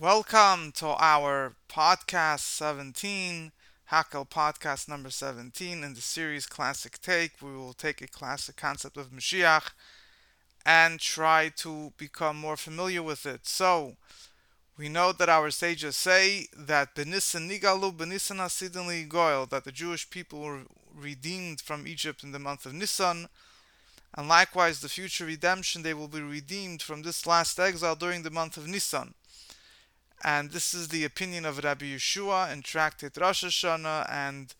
Welcome to our podcast 17, Hakel podcast number 17. In the series Classic Take, we will take a classic concept of Mashiach and try to become more familiar with it. So, we know that our sages say that Nigalu, Goel, that the Jewish people were redeemed from Egypt in the month of Nisan, and likewise the future redemption, they will be redeemed from this last exile during the month of Nisan and this is the opinion of Rabbi Yehoshua in Tractate Rosh Hashanah, and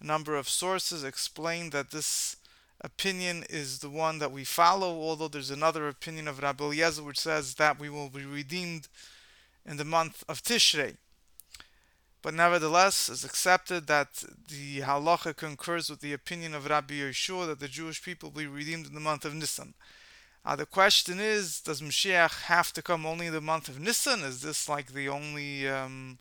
a number of sources explain that this opinion is the one that we follow, although there's another opinion of Rabbi Eliezer which says that we will be redeemed in the month of Tishrei. But nevertheless, it's accepted that the halacha concurs with the opinion of Rabbi Yehoshua that the Jewish people will be redeemed in the month of Nisan. Uh, the question is, does Mashiach have to come only in the month of Nisan? Is this like the only, um,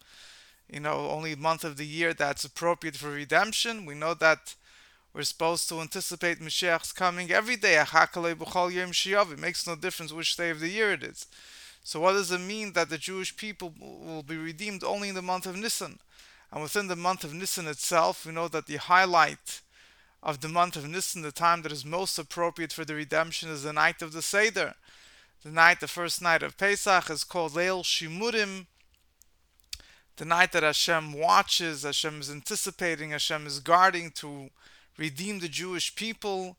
you know, only month of the year that's appropriate for redemption? We know that we're supposed to anticipate Mashiach's coming every day. It makes no difference which day of the year it is. So what does it mean that the Jewish people will be redeemed only in the month of Nisan? And within the month of Nisan itself, we know that the highlight of the month of Nisan, the time that is most appropriate for the redemption is the night of the Seder. The night, the first night of Pesach, is called Leil Shimurim. The night that Hashem watches, Hashem is anticipating, Hashem is guarding to redeem the Jewish people,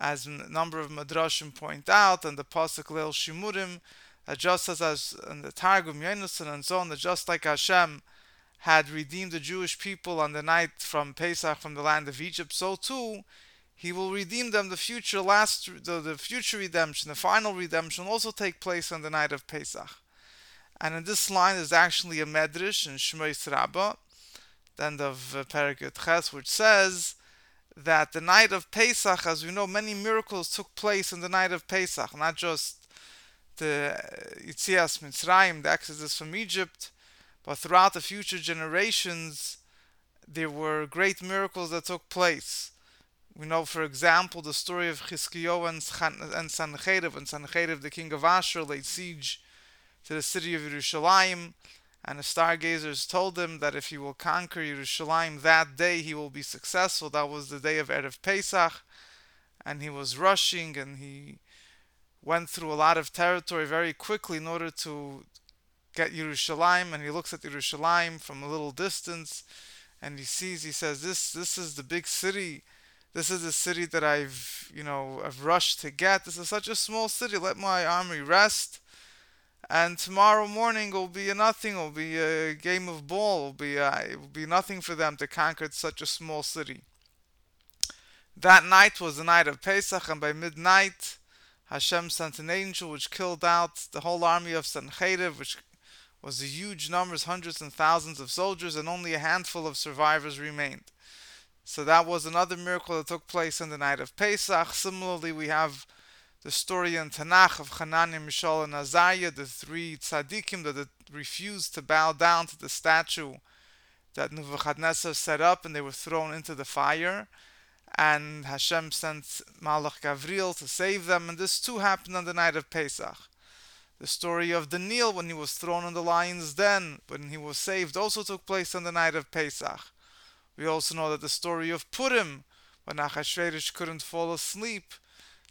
as a number of madrashim point out, and the pasuk Leil Shimurim, that just as, as in the Targum Yonasan and so on, just like Hashem had redeemed the Jewish people on the night from Pesach from the land of Egypt, so too he will redeem them. The future last, the, the future redemption, the final redemption, also take place on the night of Pesach. And in this line is actually a medrash in Shmois Rabbah, the end of uh, Ches, which says that the night of Pesach, as we know, many miracles took place in the night of Pesach, not just the Yitzias Mitzrayim, the exodus from Egypt, but throughout the future generations, there were great miracles that took place. We know, for example, the story of Chizkiyahu and, Sancheriv, and Sancheriv, the king of Ashur, laid siege to the city of Yerushalayim, and the stargazers told him that if he will conquer Yerushalayim that day, he will be successful. That was the day of Erev Pesach, and he was rushing, and he went through a lot of territory very quickly in order to get Yerushalayim, and he looks at Yerushalayim from a little distance, and he sees, he says, "This, this is the big city. This is the city that I've, you know, I've rushed to get. This is such a small city. Let my army rest." And tomorrow morning will be a nothing. Will be a game of ball. Will be a, it will be nothing for them to conquer such a small city. That night was the night of Pesach, and by midnight, Hashem sent an angel which killed out the whole army of Sancheriv, which was a huge numbers, hundreds and thousands of soldiers, and only a handful of survivors remained. So that was another miracle that took place in the night of Pesach. Similarly, we have the story in Tanakh of Hananiah, Mishael, and Azariah, the three tzaddikim that refused to bow down to the statue that Nebuchadnezzar set up, and they were thrown into the fire. And Hashem sent Malach Gavriel to save them, and this too happened on the night of Pesach. The story of Daniel when he was thrown in the lion's den, when he was saved, also took place on the night of Pesach. We also know that the story of Purim, when Achashverosh couldn't fall asleep,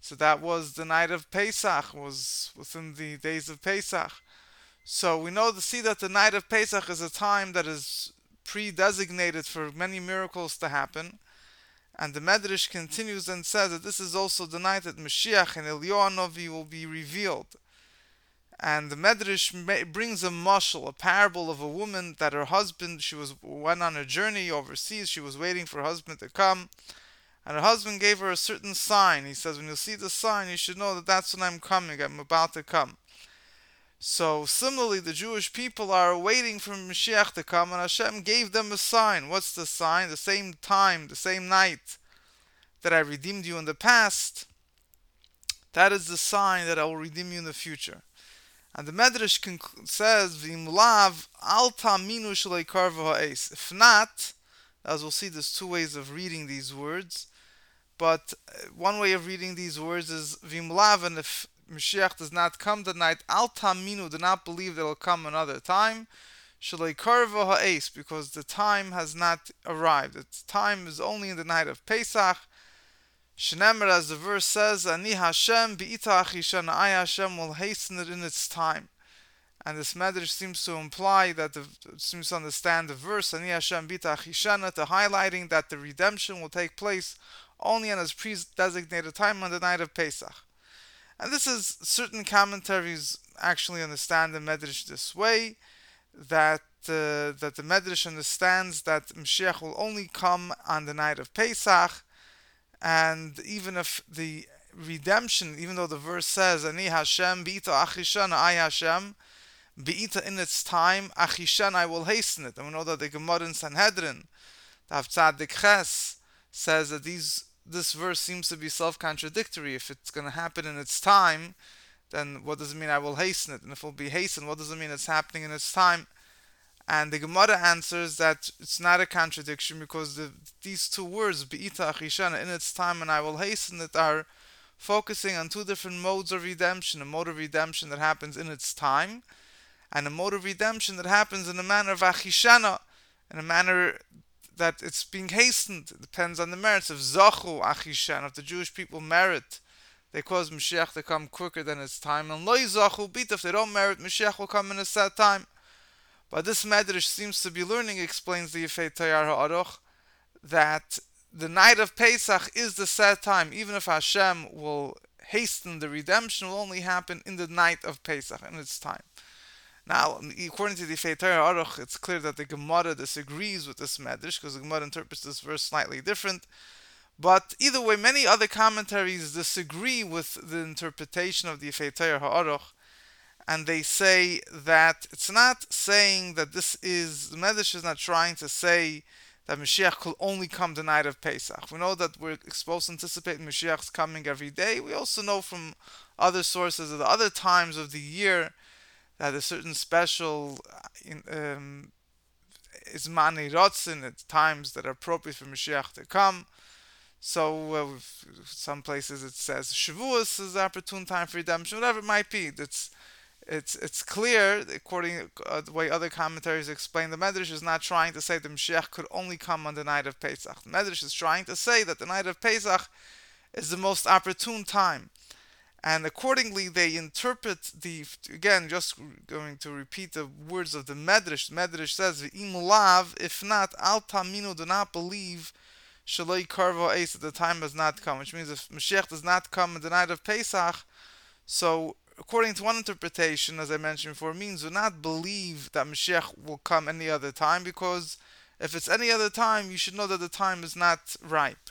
so that was the night of Pesach, was within the days of Pesach. So we know to see that the night of Pesach is a time that is pre-designated for many miracles to happen. And the Medrash continues and says that this is also the night that Mashiach and Eliyahu will be revealed. And the Medrash brings a mashal, a parable of a woman that her husband, she was went on a journey overseas, she was waiting for her husband to come, and her husband gave her a certain sign. He says, when you see the sign, you should know that that's when I'm coming, I'm about to come. So similarly, the Jewish people are waiting for Mashiach to come, and Hashem gave them a sign. What's the sign? The same time, the same night that I redeemed you in the past, that is the sign that I will redeem you in the future. And the Medrash says, "V'imlav al taminu shalei karva ha'es." If not, as we'll see, there's two ways of reading these words. But uh, one way of reading these words is v'imlav, and if Mashiach does not come the night, al taminu, do not believe that it will come another time. Shalei karva because the time has not arrived. Its time is only in the night of Pesach. Shnemer, as the verse says, Ani Hashem bi'ita I Hashem will hasten it in its time. And this medrash seems to imply that the seems to understand the verse Ani Hashem achishana to highlighting that the redemption will take place only on its pre-designated time on the night of Pesach. And this is certain commentaries actually understand the medrash this way that uh, that the medrash understands that Mashiach will only come on the night of Pesach, and even if the redemption, even though the verse says Ani Hashem bita achishana I Hashem Be'ita in its time, Achishan, I will hasten it. And we know that the Gemara in Sanhedrin, the Tzadik Ches, says that these this verse seems to be self-contradictory. If it's going to happen in its time, then what does it mean I will hasten it? And if it will be hastened, what does it mean it's happening in its time? And the Gemara answers that it's not a contradiction because the, these two words, Be'ita Achishan, in its time and I will hasten it, are focusing on two different modes of redemption. A mode of redemption that happens in its time, and a mode of redemption that happens in a manner of achishana, in a manner that it's being hastened. It depends on the merits of zachu achishan, if the Jewish people merit, they cause Mashiach to come quicker than its time, and loy zachu bit, if they don't merit, Mashiach will come in a set time. But this Medrash seems to be learning, explains the Yefei Tayar HaAruch, that the night of Pesach is the set time, even if Hashem will hasten the redemption, will only happen in the night of Pesach, in its time. Now, according to the Feitar Aruch, it's clear that the Gemara disagrees with this medrash because the Gemara interprets this verse slightly different. But either way, many other commentaries disagree with the interpretation of the Feitar Ha'aruch, and they say that it's not saying that this is the medrash is not trying to say that Mashiach could only come the night of Pesach. We know that we're supposed to anticipate Mashiach's coming every day. We also know from other sources the other times of the year that a certain special um, Izmani Rotzin at times that are appropriate for Mashiach to come. So uh, some places it says Shavuos is the opportune time for redemption, whatever it might be. It's it's it's clear, according uh, the way other commentaries explain, the Medrash is not trying to say the Mashiach could only come on the night of Pesach. The Medrash is trying to say that the night of Pesach is the most opportune time and accordingly they interpret the again just going to repeat the words of the medrash medrash says im lav if not al tamino, do not believe shaloi karvo ace at the time has not come which means if Mashiach does not come in the night of Pesach so according to one interpretation as I mentioned before means do not believe that Mashiach will come any other time because if it's any other time you should know that the time is not ripe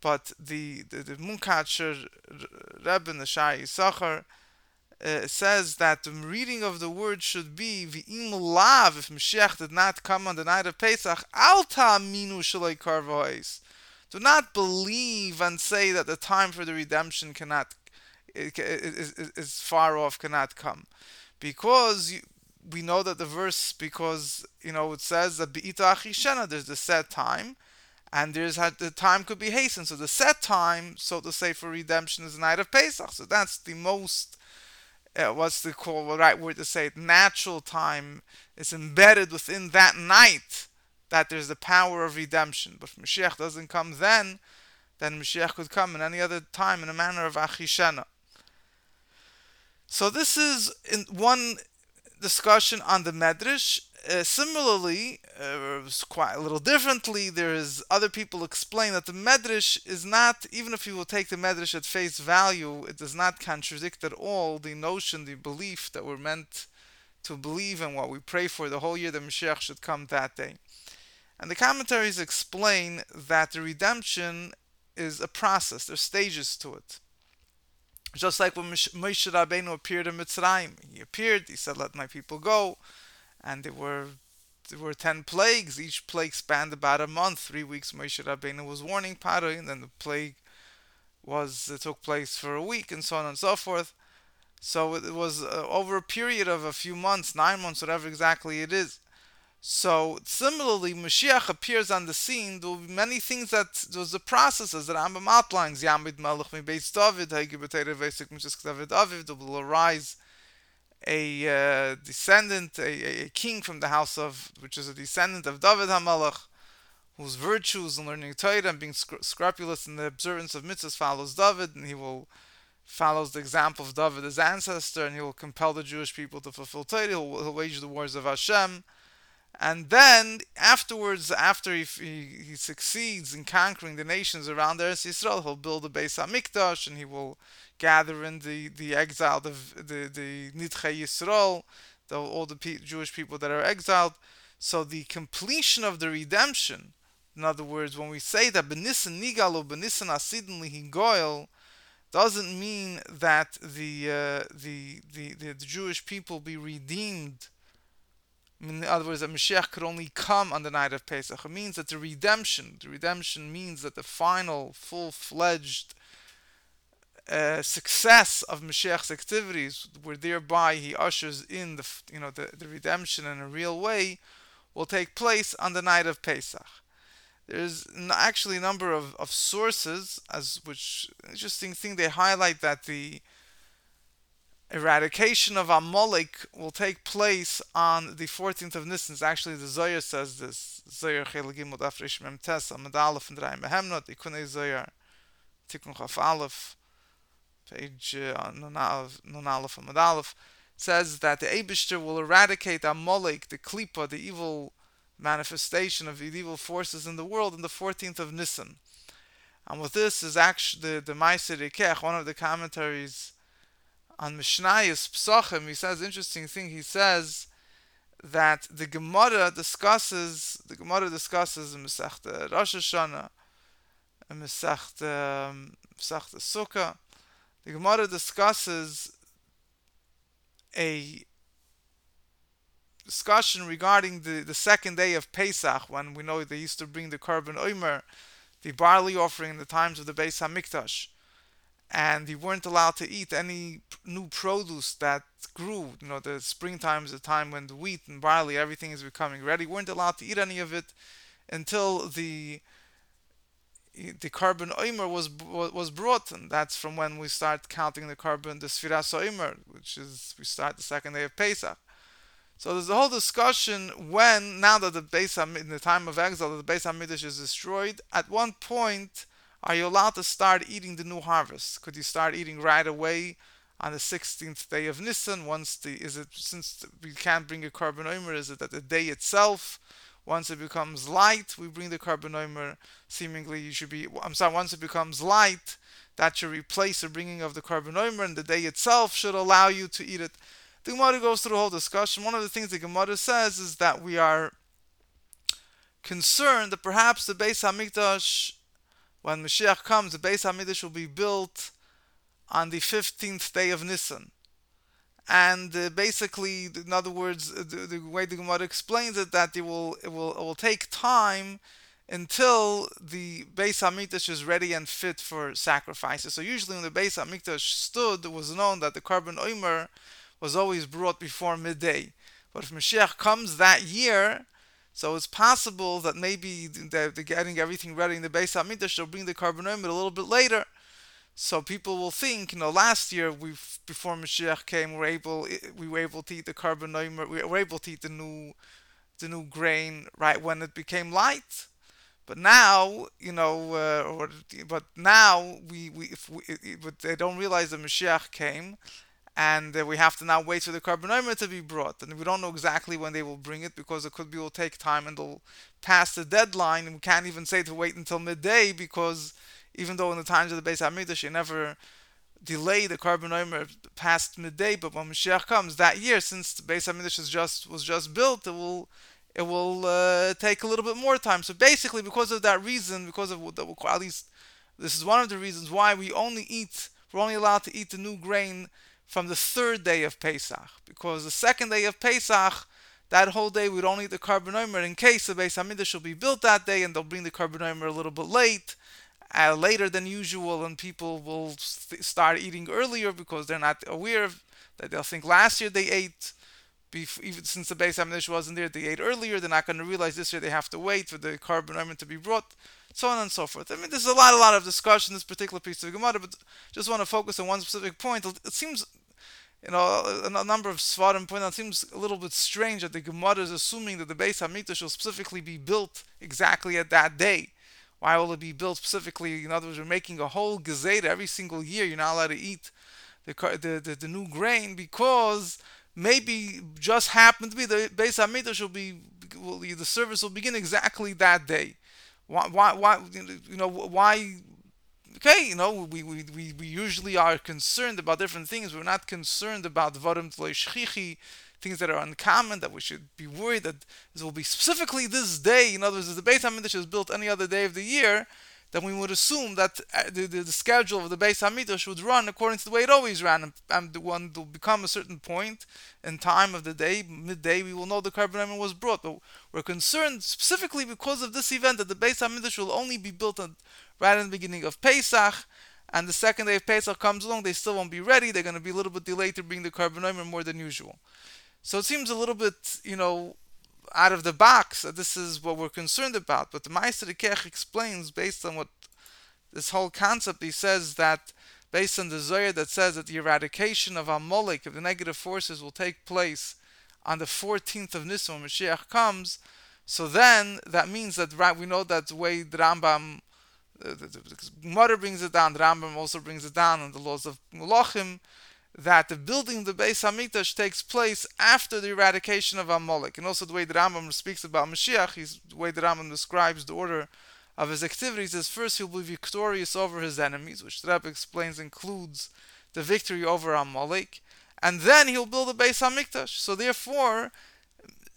but the the, the Munkacher Rebbe in the Sha'ar Yissachar uh, says that the reading of the word should be v'im lav if Mashiach did not come on the night of Pesach alta minu karvois. Do not believe and say that the time for the redemption cannot is, is, is far off, cannot come, because we know that the verse because you know it says that achishena there's the set time and there's the time could be hastened. So the set time, so to say, for redemption is the night of Pesach. So that's the most, uh, what's the call, right word to say it, natural time is embedded within that night that there's the power of redemption. But if Mashiach doesn't come then, then Mashiach could come in any other time in a manner of Achishena. So this is in one discussion on the Medrash. Uh, similarly, uh, quite a little differently, there is other people explain that the medrash is not, even if you will take the medrash at face value, it does not contradict at all the notion, the belief that we're meant to believe in what we pray for the whole year that Mashiach should come that day. And the commentaries explain that the redemption is a process, there's stages to it. Just like when Moshe Rabbeinu appeared in Mitzrayim, he appeared, he said, "Let my people go." and there were there were ten plagues. Each plague spanned about a month. Three weeks Moshe Rabbeinu was warning Paro, and then the plague was it took place for a week, and so on and so forth. So it was uh, over a period of a few months, nine months, whatever exactly it is. So similarly, Mashiach appears on the scene. There will be many things that those the processes that Rambam outlines. Yamid Melech mi Beis David, Hagibateir Vesik Mishas David Aviv. There will arise a uh, descendant, a, a, king from the house of, which is a descendant of David Hamelech, whose virtues in learning Torah and being scrupulous in the observance of mitzvahs follows David, and he will follows the example of David, his ancestor, and he will compel the Jewish people to fulfill Torah. He'll, he'll wage the wars of Hashem and then afterwards, after he, he, he, succeeds in conquering the nations around Eretz Yisrael, he'll build a Beis Hamikdash and he will gather in the, the exiled, of the, the Nidchei Yisrael, the, all the P- Jewish people that are exiled. So the completion of the redemption, in other words, when we say that Benisan Nigalo, Benisan Asidin Lihigoil, doesn't mean that the, uh, the, the, the, the Jewish people be redeemed in other words, that Mashiach could only come on the night of Pesach. It means that the redemption, the redemption means that the final, full-fledged uh, success of Mashiach's activities, where thereby he ushers in the, you know, the, the redemption in a real way, will take place on the night of Pesach. There's actually a number of, of sources, as which interesting thing they highlight that the eradication of Amalek will take place on the 14th of Nisan. Actually, the Zohar says this. Zohar Cheligim Afresh Mem Tes Amad and Behemnot Ikunei Zohar Tikkun Chaf Aleph page uh, Nun Aleph says that the Abishter will eradicate Amalek, the Klipa, the evil manifestation of the evil forces in the world, on the 14th of Nisan. And with this is actually the, the Meiser Ikech, one of the commentaries on Mishnayos Psachim, he says interesting thing. He says that the Gemara discusses the Gemara discusses Masechta Rosh Hashanah, Masechta um, Masechta Sukkah. The Gemara discusses a discussion regarding the, the second day of Pesach, when we know they used to bring the korban omer, the barley offering in the times of the Beis Hamikdash and we weren't allowed to eat any new produce that grew. You know, the springtime is the time when the wheat and barley, everything is becoming ready. We weren't allowed to eat any of it until the the korban omer was was brought, and that's from when we start counting the korban, the sfiras omer, which is we start the second day of Pesach. So there's a whole discussion when now that the Beis in the time of exile, the Beis Hamidrash is destroyed. At one point, are you allowed to start eating the new harvest? Could you start eating right away on the 16th day of Nisan? Once the is it since we can't bring a korban omer, is it that the day itself? Once it becomes light, we bring the korban omer. Seemingly, you should be. I'm sorry. Once it becomes light, that should replace the bringing of the korban omer, and the day itself should allow you to eat it. The Gemara goes through the whole discussion. One of the things the Gemara says is that we are concerned that perhaps the Beis Hamikdash when Mashiach comes, the Beis Hamidrash will be built on the 15th day of Nisan. And uh, basically, in other words, uh, the, the, way the Gemara explains it, that it will, it will, it will take time until the Beis Hamikdash is ready and fit for sacrifices. So usually when the Beis Hamikdash stood, it was known that the korban omer was always brought before midday. But if Mashiach comes that year, so it's possible that maybe they're, getting everything ready in the Beis Hamikdash. They'll bring the korban a little bit later. So people will think, you know, last year we before Mashiach came, we were able eh, we were able to eat the korban we were able to eat the new the new grain right when it became light. But now, you know, uh, or, but now we, we if we, eh, eh, but they don't realize that Mashiach came, and uh, we have to now wait for the korban to be brought. And we don't know exactly when they will bring it because it could be will take time and they'll pass the deadline. And we can't even say to wait until midday because even though in the times of the Beis Hamidrash you never delay the korban past midday, but when Mashiach comes that year, since the Beis Hamidrash is just was just built, it will it will uh, take a little bit more time. So basically, because of that reason, because of at least this is one of the reasons why we only eat we're only allowed to eat the new grain from the third day of Pesach, because the second day of Pesach, that whole day we don't eat the korban in case the Beis Hamidrash will be built that day, and they'll bring the korban a little bit late, uh, later than usual, and people will st- start eating earlier because they're not aware of that. They'll think last year they ate even since the Beis Hamikdash wasn't there, they ate earlier. They're not going to realize this year they have to wait for the korban to be brought, so on and so forth. I mean, there's a lot, a lot of discussion in this particular piece of Gemara, but just want to focus on one specific point. It seems, you know, a, number of Svarim point out. It seems a little bit strange that the Gemara is assuming that the Beis Hamikdash will specifically be built exactly at that day. Why will it be built specifically? In other words, we're making a whole gezeira every single year. You're not allowed to eat the the, the, the new grain because maybe just happened to be the Beis Hamikdash will be will, the service will begin exactly that day. Why why why you know why okay, you know, we, we, we, we usually are concerned about different things. We're not concerned about Varim Shchichi, things that are uncommon, that we should be worried that this will be specifically this day. In other words, if the Beit HaMikdash is built any other day of the year, then we would assume that uh, the, the, the schedule of the Beis Hamikdash would run according to the way it always ran, and, and when will become a certain point in time of the day, midday, we will know the korban was brought. But we're concerned specifically because of this event that the Beis Hamikdash will only be built right in the beginning of Pesach, and the second day of Pesach comes along, they still won't be ready. They're going to be a little bit delayed to bring the korban more than usual. So it seems a little bit, you know, out of the box this is what we're concerned about. But the Meister Kech explains based on what this whole concept. He says that based on the Zohar that says that the eradication of Amalek, of the negative forces, will take place on the 14th of Nisan when Mashiach comes. So then that means that we know that the way the Rambam, the, the, the Mother brings it down, the Rambam also brings it down in the laws of Melachim that the building of the Beis Hamikdash takes place after the eradication of Amalek, and also the way the Rambam speaks about Mashiach, he's, the way the Rambam describes the order of his activities is first he'll be victorious over his enemies, which the Rebbe explains includes the victory over Amalek, and then he'll build a Beis Hamikdash. So therefore,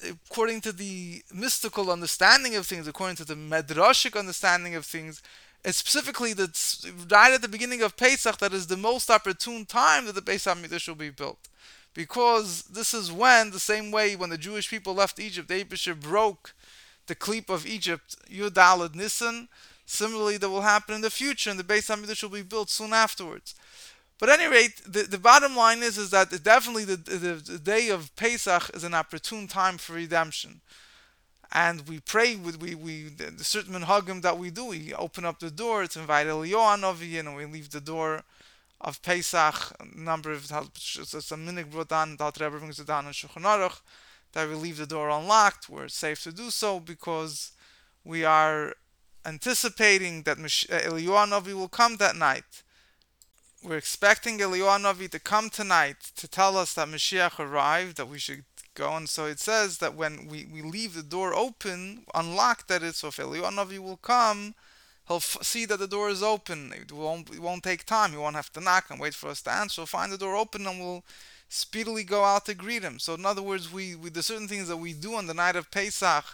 according to the mystical understanding of things, according to the medrashic understanding of things, it's specifically that right at the beginning of Pesach that is the most opportune time that the Beis Hamikdash will be built. Because this is when, the same way when the Jewish people left Egypt, the Abishah broke the Kleep of Egypt, Yud Daled Nisan. Similarly, that will happen in the future, and the Beis Hamikdash will be built soon afterwards. But at any rate, the, the bottom line is, is that definitely the, the, the day of Pesach is an opportune time for redemption and we pray with we we the certain minhagim that we do. We open up the door to invite Eliyahu Novi, and we leave the door of Pesach. A number of it's a brought down. The Rebbe brings it down in Shulchan Aruch that we leave the door unlocked. We're safe to do so because we are anticipating that uh, Eliyahu Novi will come that night. We're expecting Eliyahu to come tonight to tell us that Mashiach arrived, that we should go. And so it says that when we, we leave the door open, unlocked that so if Eliyahu will come, he'll f- see that the door is open. It won't, it won't take time. He won't have to knock and wait for us to answer. He'll find the door open and we'll speedily go out to greet him. So in other words, we, we there's certain things that we do on the night of Pesach.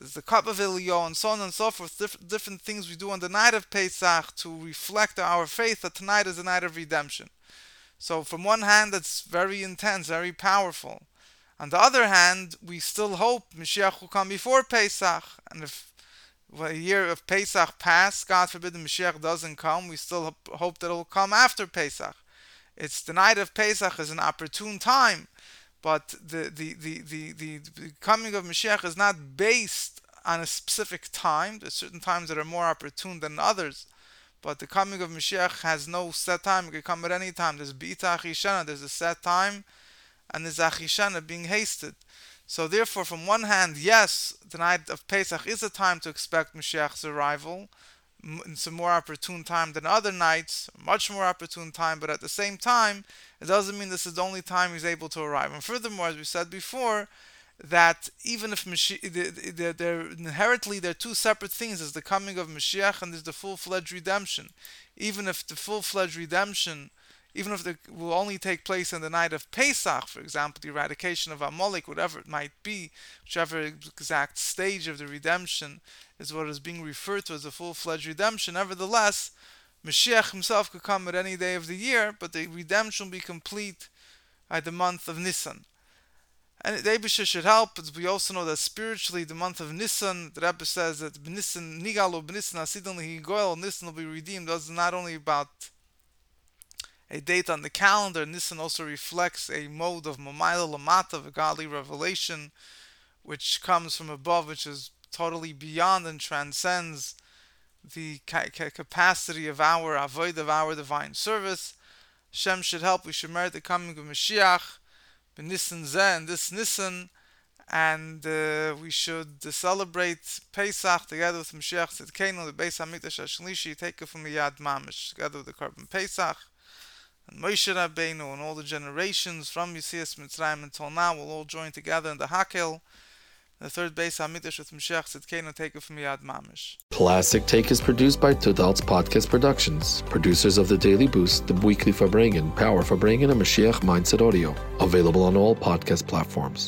The cup of Eliyahu and so on and so forth. Diff- different things we do on the night of Pesach to reflect our faith that tonight is a night of redemption. So from one hand, that's very intense, very powerful. On the other hand, we still hope Mashiach will come before Pesach, and if a year of Pesach passed, God forbid the Mashiach doesn't come, we still hope that it will come after Pesach. It's the night of Pesach is an opportune time, but the, the, the, the, the, coming of Mashiach is not based on a specific time. There's certain times that are more opportune than others. But the coming of Mashiach has no set time. It can come at any time. There's Bita Achishana, there's a set time and the Zachishana being hasted. So therefore, from one hand, yes, the night of Pesach is a time to expect Mashiach's arrival. It's a more opportune time than other nights, much more opportune time, but at the same time, it doesn't mean this is the only time he's able to arrive. And furthermore, as we said before, that even if Mashiach, they're, they're, inherently they're two separate things. is the coming of Mashiach and there's the full-fledged redemption. Even if the full-fledged redemption even if it will only take place on the night of Pesach, for example, the eradication of Amalek, whatever it might be, whichever exact stage of the redemption is what is being referred to as a full-fledged redemption. Nevertheless, Mashiach himself could come at any day of the year, but the redemption will be complete by the month of Nisan. And the should help. We also know that spiritually, the month of Nisan, the Rebbe says that Nisan, Nigalo, Nisan, Asidon, Goel, Nisan will be redeemed. That's not only about a date on the calendar. Nisan also reflects a mode of Mamayla Lamata, of a godly revelation, which comes from above, which is totally beyond and transcends the capacity of our avoid of our divine service. Shem should help. We should merit the coming of Mashiach, B'Nissen Zeh, and this Nissen, and uh, we should uh, celebrate Pesach together with Mashiach Tzidkenu, the Beis Hamikdash Hashlishi, take it from the Yad Mamish, together with the Korban Pesach, and Moshe Rabbeinu, and all the generations from Yitzias Mitzrayim until now will all join together in the Hakel. The third Beis Hamikdash with Mashiach Tzidkenu, take it from Yad Mamish. Classic Take is produced by Tudal's Podcast Productions, producers of The Daily Boost, The Weekly Farbrengen, Power Farbrengen, and Mashiach Mindset Audio. Available on all podcast platforms.